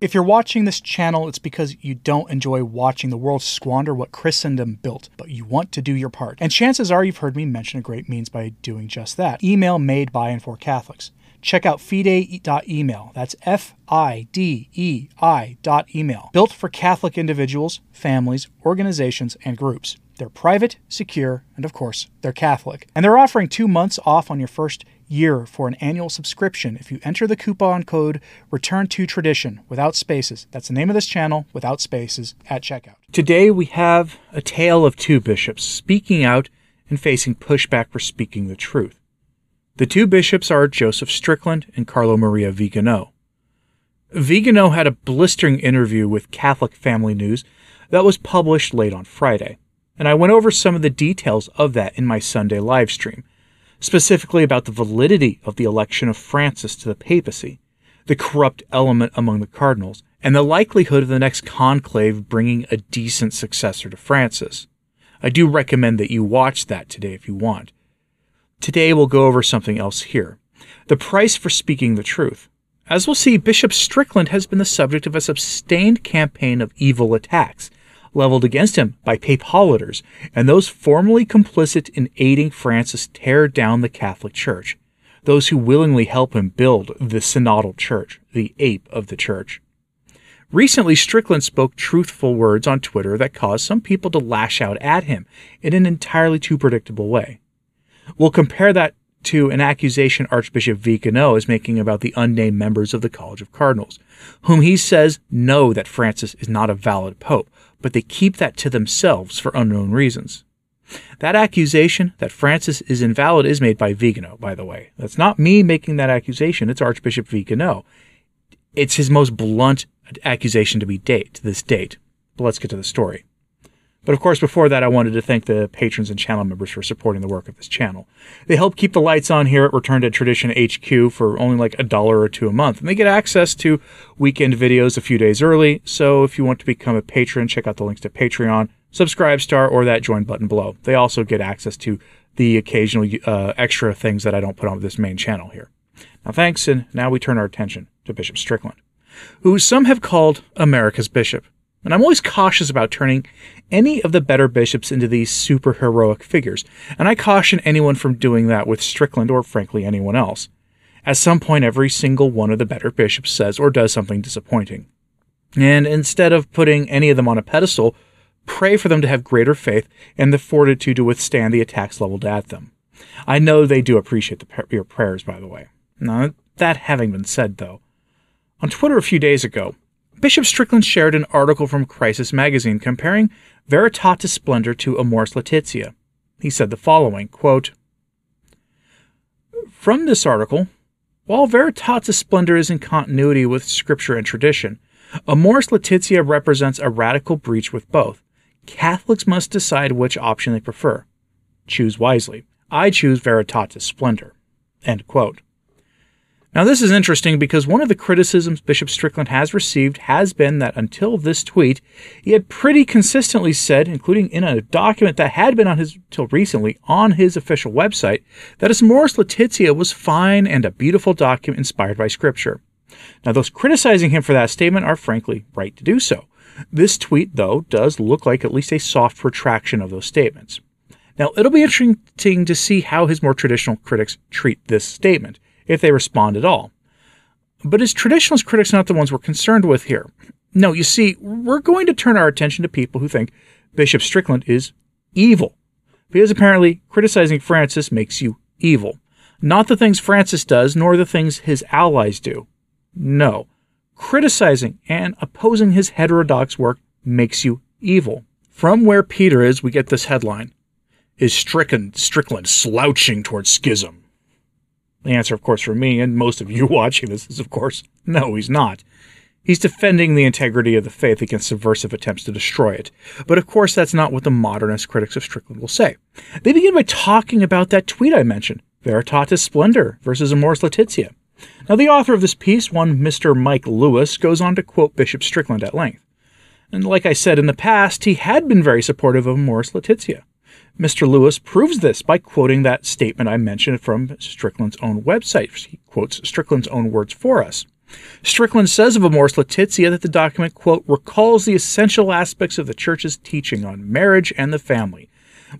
If you're watching this channel, it's because you don't enjoy watching the world squander what Christendom built, but you want to do your part. And chances are you've heard me mention a great means by doing just that email made by and for Catholics. Check out fidei.email. That's F I D E I dot email. Built for Catholic individuals, families, organizations, and groups. They're private, secure, and of course, they're Catholic. And they're offering two months off on your first year for an annual subscription if you enter the coupon code Return to Tradition without spaces. That's the name of this channel without spaces at checkout. Today we have a tale of two bishops speaking out and facing pushback for speaking the truth. The two bishops are Joseph Strickland and Carlo Maria Vigano. Vigano had a blistering interview with Catholic Family News that was published late on Friday and I went over some of the details of that in my Sunday live stream, specifically about the validity of the election of Francis to the papacy, the corrupt element among the cardinals, and the likelihood of the next conclave bringing a decent successor to Francis. I do recommend that you watch that today if you want. Today we'll go over something else here. The price for speaking the truth. As we'll see, Bishop Strickland has been the subject of a sustained campaign of evil attacks, leveled against him by papolaters and those formerly complicit in aiding Francis tear down the Catholic Church, those who willingly help him build the synodal church, the ape of the church. Recently, Strickland spoke truthful words on Twitter that caused some people to lash out at him in an entirely too predictable way. We'll compare that to an accusation Archbishop Vigano is making about the unnamed members of the College of Cardinals, whom he says know that Francis is not a valid pope, but they keep that to themselves for unknown reasons. That accusation that Francis is invalid is made by Vigano, by the way. That's not me making that accusation, it's Archbishop Vigano. It's his most blunt accusation to be date to this date. But let's get to the story. But of course, before that, I wanted to thank the patrons and channel members for supporting the work of this channel. They help keep the lights on here at Return to Tradition HQ for only like a dollar or two a month, and they get access to weekend videos a few days early. So if you want to become a patron, check out the links to Patreon, Subscribe Star, or that join button below. They also get access to the occasional uh, extra things that I don't put on this main channel here. Now, thanks, and now we turn our attention to Bishop Strickland, who some have called America's bishop. And I'm always cautious about turning any of the better bishops into these super heroic figures, and I caution anyone from doing that with Strickland or frankly anyone else. At some point, every single one of the better bishops says or does something disappointing. And instead of putting any of them on a pedestal, pray for them to have greater faith and the fortitude to withstand the attacks leveled at them. I know they do appreciate the, your prayers, by the way. Now, that having been said, though, on Twitter a few days ago, Bishop Strickland shared an article from Crisis magazine comparing Veritatis Splendor to Amoris Laetitia. He said the following quote, From this article, while Veritatis Splendor is in continuity with scripture and tradition, Amoris Laetitia represents a radical breach with both. Catholics must decide which option they prefer. Choose wisely. I choose Veritatis Splendor. End quote. Now, this is interesting because one of the criticisms Bishop Strickland has received has been that until this tweet, he had pretty consistently said, including in a document that had been on his, till recently, on his official website, that his Amoris Laetitia was fine and a beautiful document inspired by Scripture. Now, those criticizing him for that statement are frankly right to do so. This tweet, though, does look like at least a soft retraction of those statements. Now, it'll be interesting to see how his more traditional critics treat this statement if they respond at all. But his traditionalist critics not the ones we're concerned with here. No, you see, we're going to turn our attention to people who think Bishop Strickland is evil, because apparently criticizing Francis makes you evil. Not the things Francis does, nor the things his allies do. No. Criticizing and opposing his heterodox work makes you evil. From where Peter is, we get this headline Is Strickland, Strickland slouching towards schism? The answer, of course, for me and most of you watching this is, of course, no, he's not. He's defending the integrity of the faith against subversive attempts to destroy it. But of course, that's not what the modernist critics of Strickland will say. They begin by talking about that tweet I mentioned, Veritatis Splendor versus Amoris Laetitia. Now, the author of this piece, one Mr. Mike Lewis, goes on to quote Bishop Strickland at length. And like I said in the past, he had been very supportive of Amoris Laetitia. Mr. Lewis proves this by quoting that statement I mentioned from Strickland's own website. He quotes Strickland's own words for us. Strickland says of Amoris Laetitia that the document, quote, recalls the essential aspects of the Church's teaching on marriage and the family,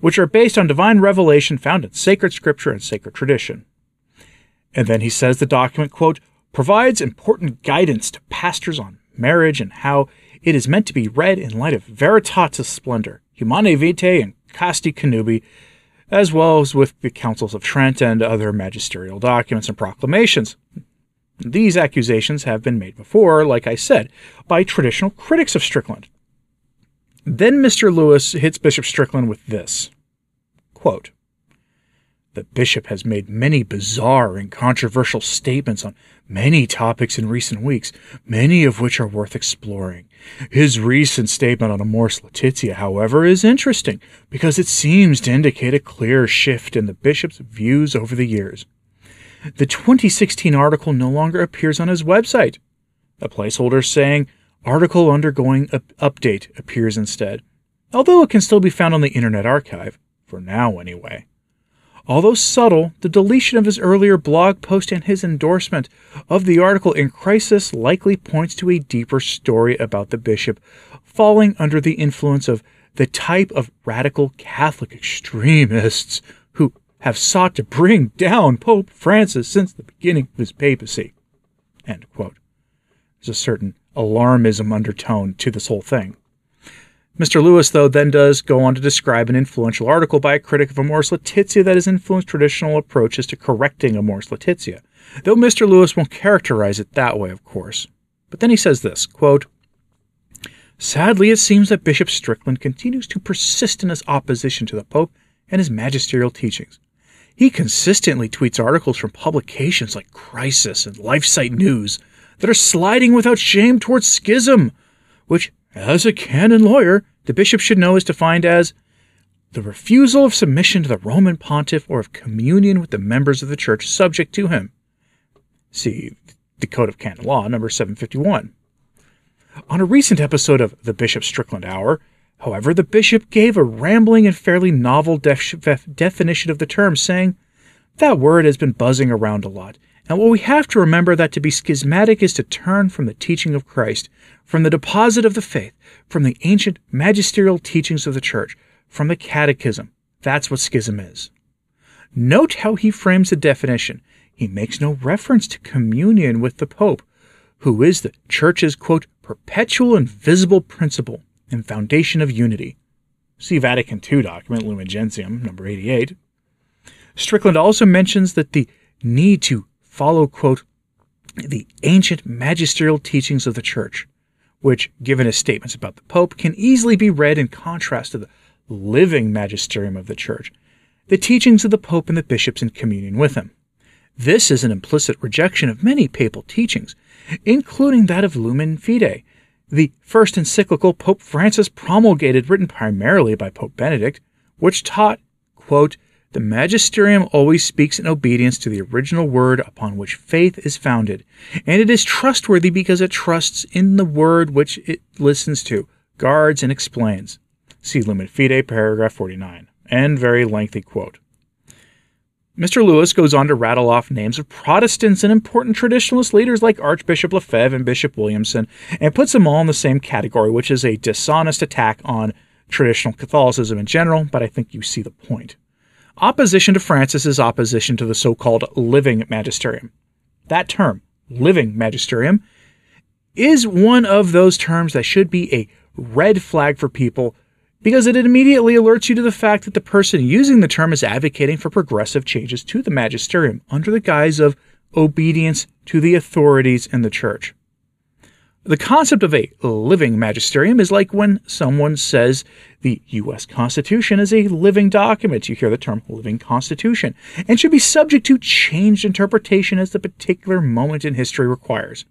which are based on divine revelation found in sacred scripture and sacred tradition. And then he says the document, quote, provides important guidance to pastors on marriage and how it is meant to be read in light of Veritatis Splendor, Humanae Vitae, and Casti Connubii, as well as with the Councils of Trent and other magisterial documents and proclamations. These accusations have been made before, like I said, by traditional critics of Strickland. Then Mr. Lewis hits Bishop Strickland with this quote, The bishop has made many bizarre and controversial statements on many topics in recent weeks, many of which are worth exploring. His recent statement on Amoris Laetitia, however, is interesting because it seems to indicate a clear shift in the bishop's views over the years. The 2016 article no longer appears on his website. A placeholder saying article undergoing update appears instead, although it can still be found on the Internet Archive, for now anyway. Although subtle, the deletion of his earlier blog post and his endorsement of the article in Crisis likely points to a deeper story about the bishop falling under the influence of the type of radical Catholic extremists who have sought to bring down Pope Francis since the beginning of his papacy. There's a certain alarmism undertone to this whole thing. Mr. Lewis, though, then does go on to describe an influential article by a critic of Amoris Laetitia that has influenced traditional approaches to correcting Amoris Laetitia, though Mr. Lewis won't characterize it that way, of course. But then he says this quote, Sadly, it seems that Bishop Strickland continues to persist in his opposition to the Pope and his magisterial teachings. He consistently tweets articles from publications like Crisis and LifeSite News that are sliding without shame towards schism, which as a canon lawyer, the bishop should know is defined as the refusal of submission to the Roman pontiff or of communion with the members of the church subject to him. See the Code of Canon Law, number 751. On a recent episode of the Bishop Strickland Hour, however, the bishop gave a rambling and fairly novel def- definition of the term, saying, That word has been buzzing around a lot, and what we have to remember that to be schismatic is to turn from the teaching of Christ, from the deposit of the faith, from the ancient magisterial teachings of the church, from the catechism. That's what schism is. Note how he frames the definition. He makes no reference to communion with the Pope, who is the church's, quote, perpetual and visible principle and foundation of unity. See Vatican II document, Lumen Gentium, number 88. Strickland also mentions that the need to follow, quote, the ancient magisterial teachings of the Church, which, given his statements about the Pope, can easily be read in contrast to the living magisterium of the Church, the teachings of the Pope and the bishops in communion with him. This is an implicit rejection of many papal teachings, including that of Lumen Fidei, the first encyclical Pope Francis promulgated, written primarily by Pope Benedict, which taught, quote, the magisterium always speaks in obedience to the original word upon which faith is founded, and it is trustworthy because it trusts in the word which it listens to, guards, and explains. See Lumen Fidei, paragraph 49. End very lengthy quote. Mr. Lewis goes on to rattle off names of Protestants and important traditionalist leaders like Archbishop Lefebvre and Bishop Williamson, and puts them all in the same category, which is a dishonest attack on traditional Catholicism in general, but I think you see the point. Opposition to Francis is opposition to the so called living magisterium. That term, living magisterium, is one of those terms that should be a red flag for people because it immediately alerts you to the fact that the person using the term is advocating for progressive changes to the magisterium under the guise of obedience to the authorities in the church. The concept of a living magisterium is like when someone says the U.S. Constitution is a living document. You hear the term living constitution and should be subject to changed interpretation as the particular moment in history requires.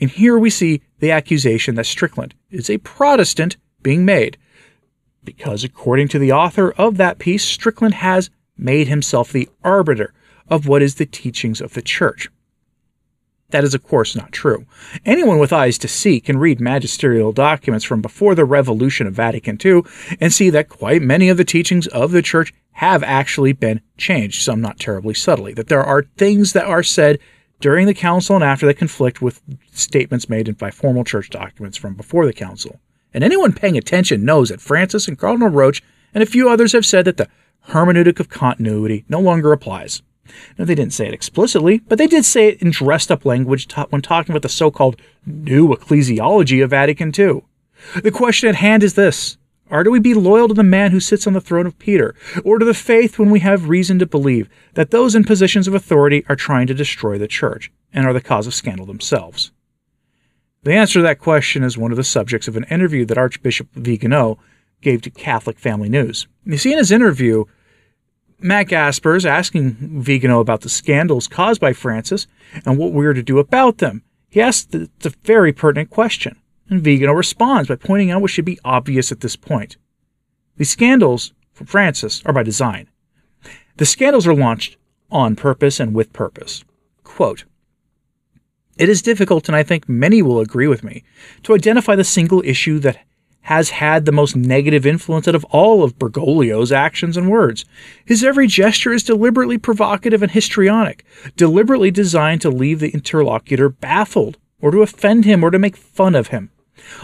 And here we see the accusation that Strickland is a Protestant being made, because according to the author of that piece, Strickland has made himself the arbiter of what is the teachings of the church. That is, of course, not true. Anyone with eyes to see can read magisterial documents from before the revolution of Vatican II and see that quite many of the teachings of the Church have actually been changed, some not terribly subtly. That there are things that are said during the council and after that conflict with statements made by formal church documents from before the council. And anyone paying attention knows that Francis and Cardinal Roche and a few others have said that the hermeneutic of continuity no longer applies. Now, they didn't say it explicitly, but they did say it in dressed up language when talking about the so called new ecclesiology of Vatican II. The question at hand is this Are do we be loyal to the man who sits on the throne of Peter, or to the faith when we have reason to believe that those in positions of authority are trying to destroy the church and are the cause of scandal themselves? The answer to that question is one of the subjects of an interview that Archbishop Vigano gave to Catholic Family News. You see, in his interview, Matt is asking Vigano about the scandals caused by Francis and what we are to do about them. He asks the, the very pertinent question, and Vigano responds by pointing out what should be obvious at this point. The scandals from Francis are by design. The scandals are launched on purpose and with purpose. Quote, it is difficult, and I think many will agree with me, to identify the single issue that has had the most negative influence out of all of Bergoglio's actions and words. His every gesture is deliberately provocative and histrionic, deliberately designed to leave the interlocutor baffled, or to offend him, or to make fun of him.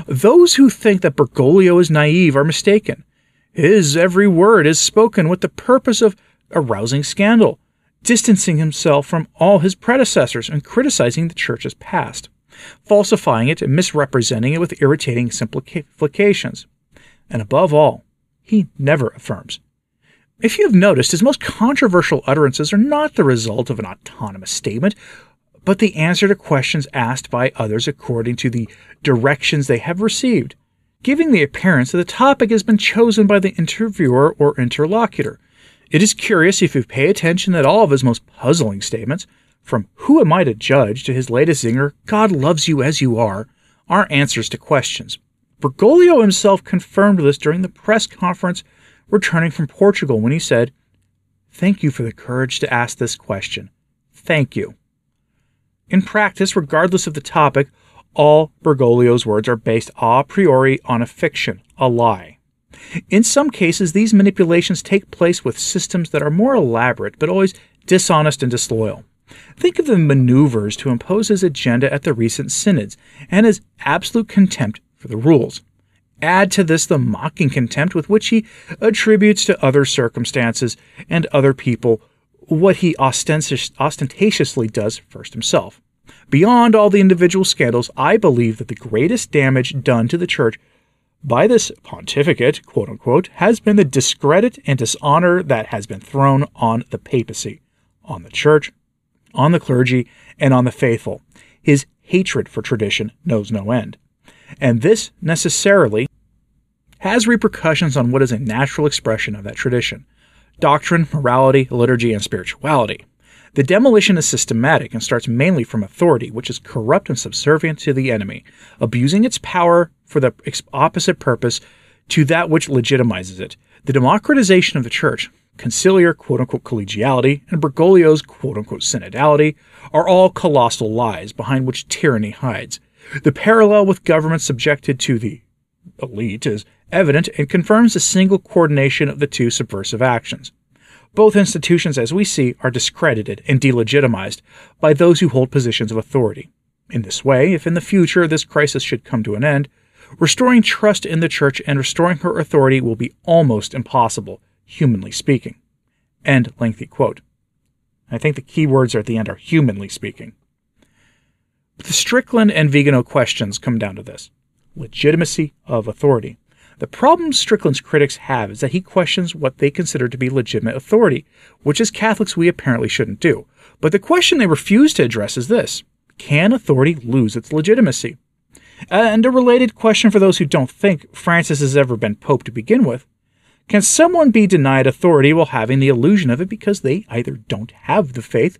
Those who think that Bergoglio is naive are mistaken. His every word is spoken with the purpose of arousing scandal, distancing himself from all his predecessors, and criticizing the Church's past falsifying it and misrepresenting it with irritating simplifications. And above all, he never affirms. If you have noticed, his most controversial utterances are not the result of an autonomous statement, but the answer to questions asked by others according to the directions they have received, giving the appearance that the topic has been chosen by the interviewer or interlocutor. It is curious if you pay attention that all of his most puzzling statements from Who Am I to Judge to his latest zinger, God Loves You As You Are, are answers to questions. Bergoglio himself confirmed this during the press conference returning from Portugal when he said, Thank you for the courage to ask this question. Thank you. In practice, regardless of the topic, all Bergoglio's words are based a priori on a fiction, a lie. In some cases, these manipulations take place with systems that are more elaborate but always dishonest and disloyal. Think of the maneuvers to impose his agenda at the recent synods and his absolute contempt for the rules. Add to this the mocking contempt with which he attributes to other circumstances and other people what he ostentatiously does first himself. Beyond all the individual scandals, I believe that the greatest damage done to the church by this pontificate, quote unquote, has been the discredit and dishonor that has been thrown on the papacy, on the church, on the clergy, and on the faithful. His hatred for tradition knows no end. And this necessarily has repercussions on what is a natural expression of that tradition doctrine, morality, liturgy, and spirituality. The demolition is systematic and starts mainly from authority, which is corrupt and subservient to the enemy, abusing its power for the opposite purpose to that which legitimizes it. The democratization of the church, conciliar quote unquote collegiality, and Bergoglio's quote unquote synodality are all colossal lies behind which tyranny hides. The parallel with governments subjected to the elite is evident and confirms the single coordination of the two subversive actions. Both institutions, as we see, are discredited and delegitimized by those who hold positions of authority. In this way, if in the future this crisis should come to an end, restoring trust in the Church and restoring her authority will be almost impossible humanly speaking. End lengthy quote. I think the key words are at the end are humanly speaking. But the Strickland and Vigano questions come down to this legitimacy of authority. The problem Strickland's critics have is that he questions what they consider to be legitimate authority, which as Catholics we apparently shouldn't do. But the question they refuse to address is this Can authority lose its legitimacy? And a related question for those who don't think Francis has ever been Pope to begin with can someone be denied authority while having the illusion of it because they either don't have the faith,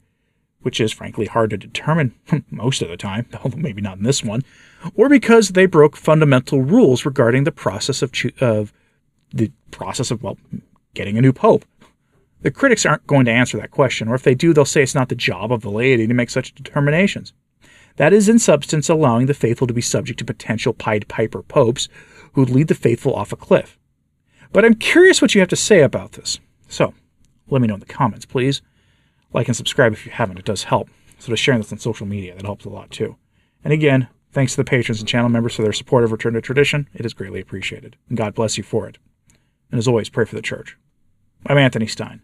which is frankly hard to determine most of the time, although maybe not in this one, or because they broke fundamental rules regarding the process of, cho- of the process of well getting a new pope? The critics aren't going to answer that question, or if they do, they'll say it's not the job of the laity to make such determinations. That is, in substance, allowing the faithful to be subject to potential Pied Piper popes who'd lead the faithful off a cliff. But I'm curious what you have to say about this. So, let me know in the comments, please. Like and subscribe if you haven't, it does help. So to sharing this on social media, that helps a lot too. And again, thanks to the patrons and channel members for their support of Return to Tradition. It is greatly appreciated. And God bless you for it. And as always, pray for the church. I'm Anthony Stine.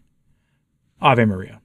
Ave Maria.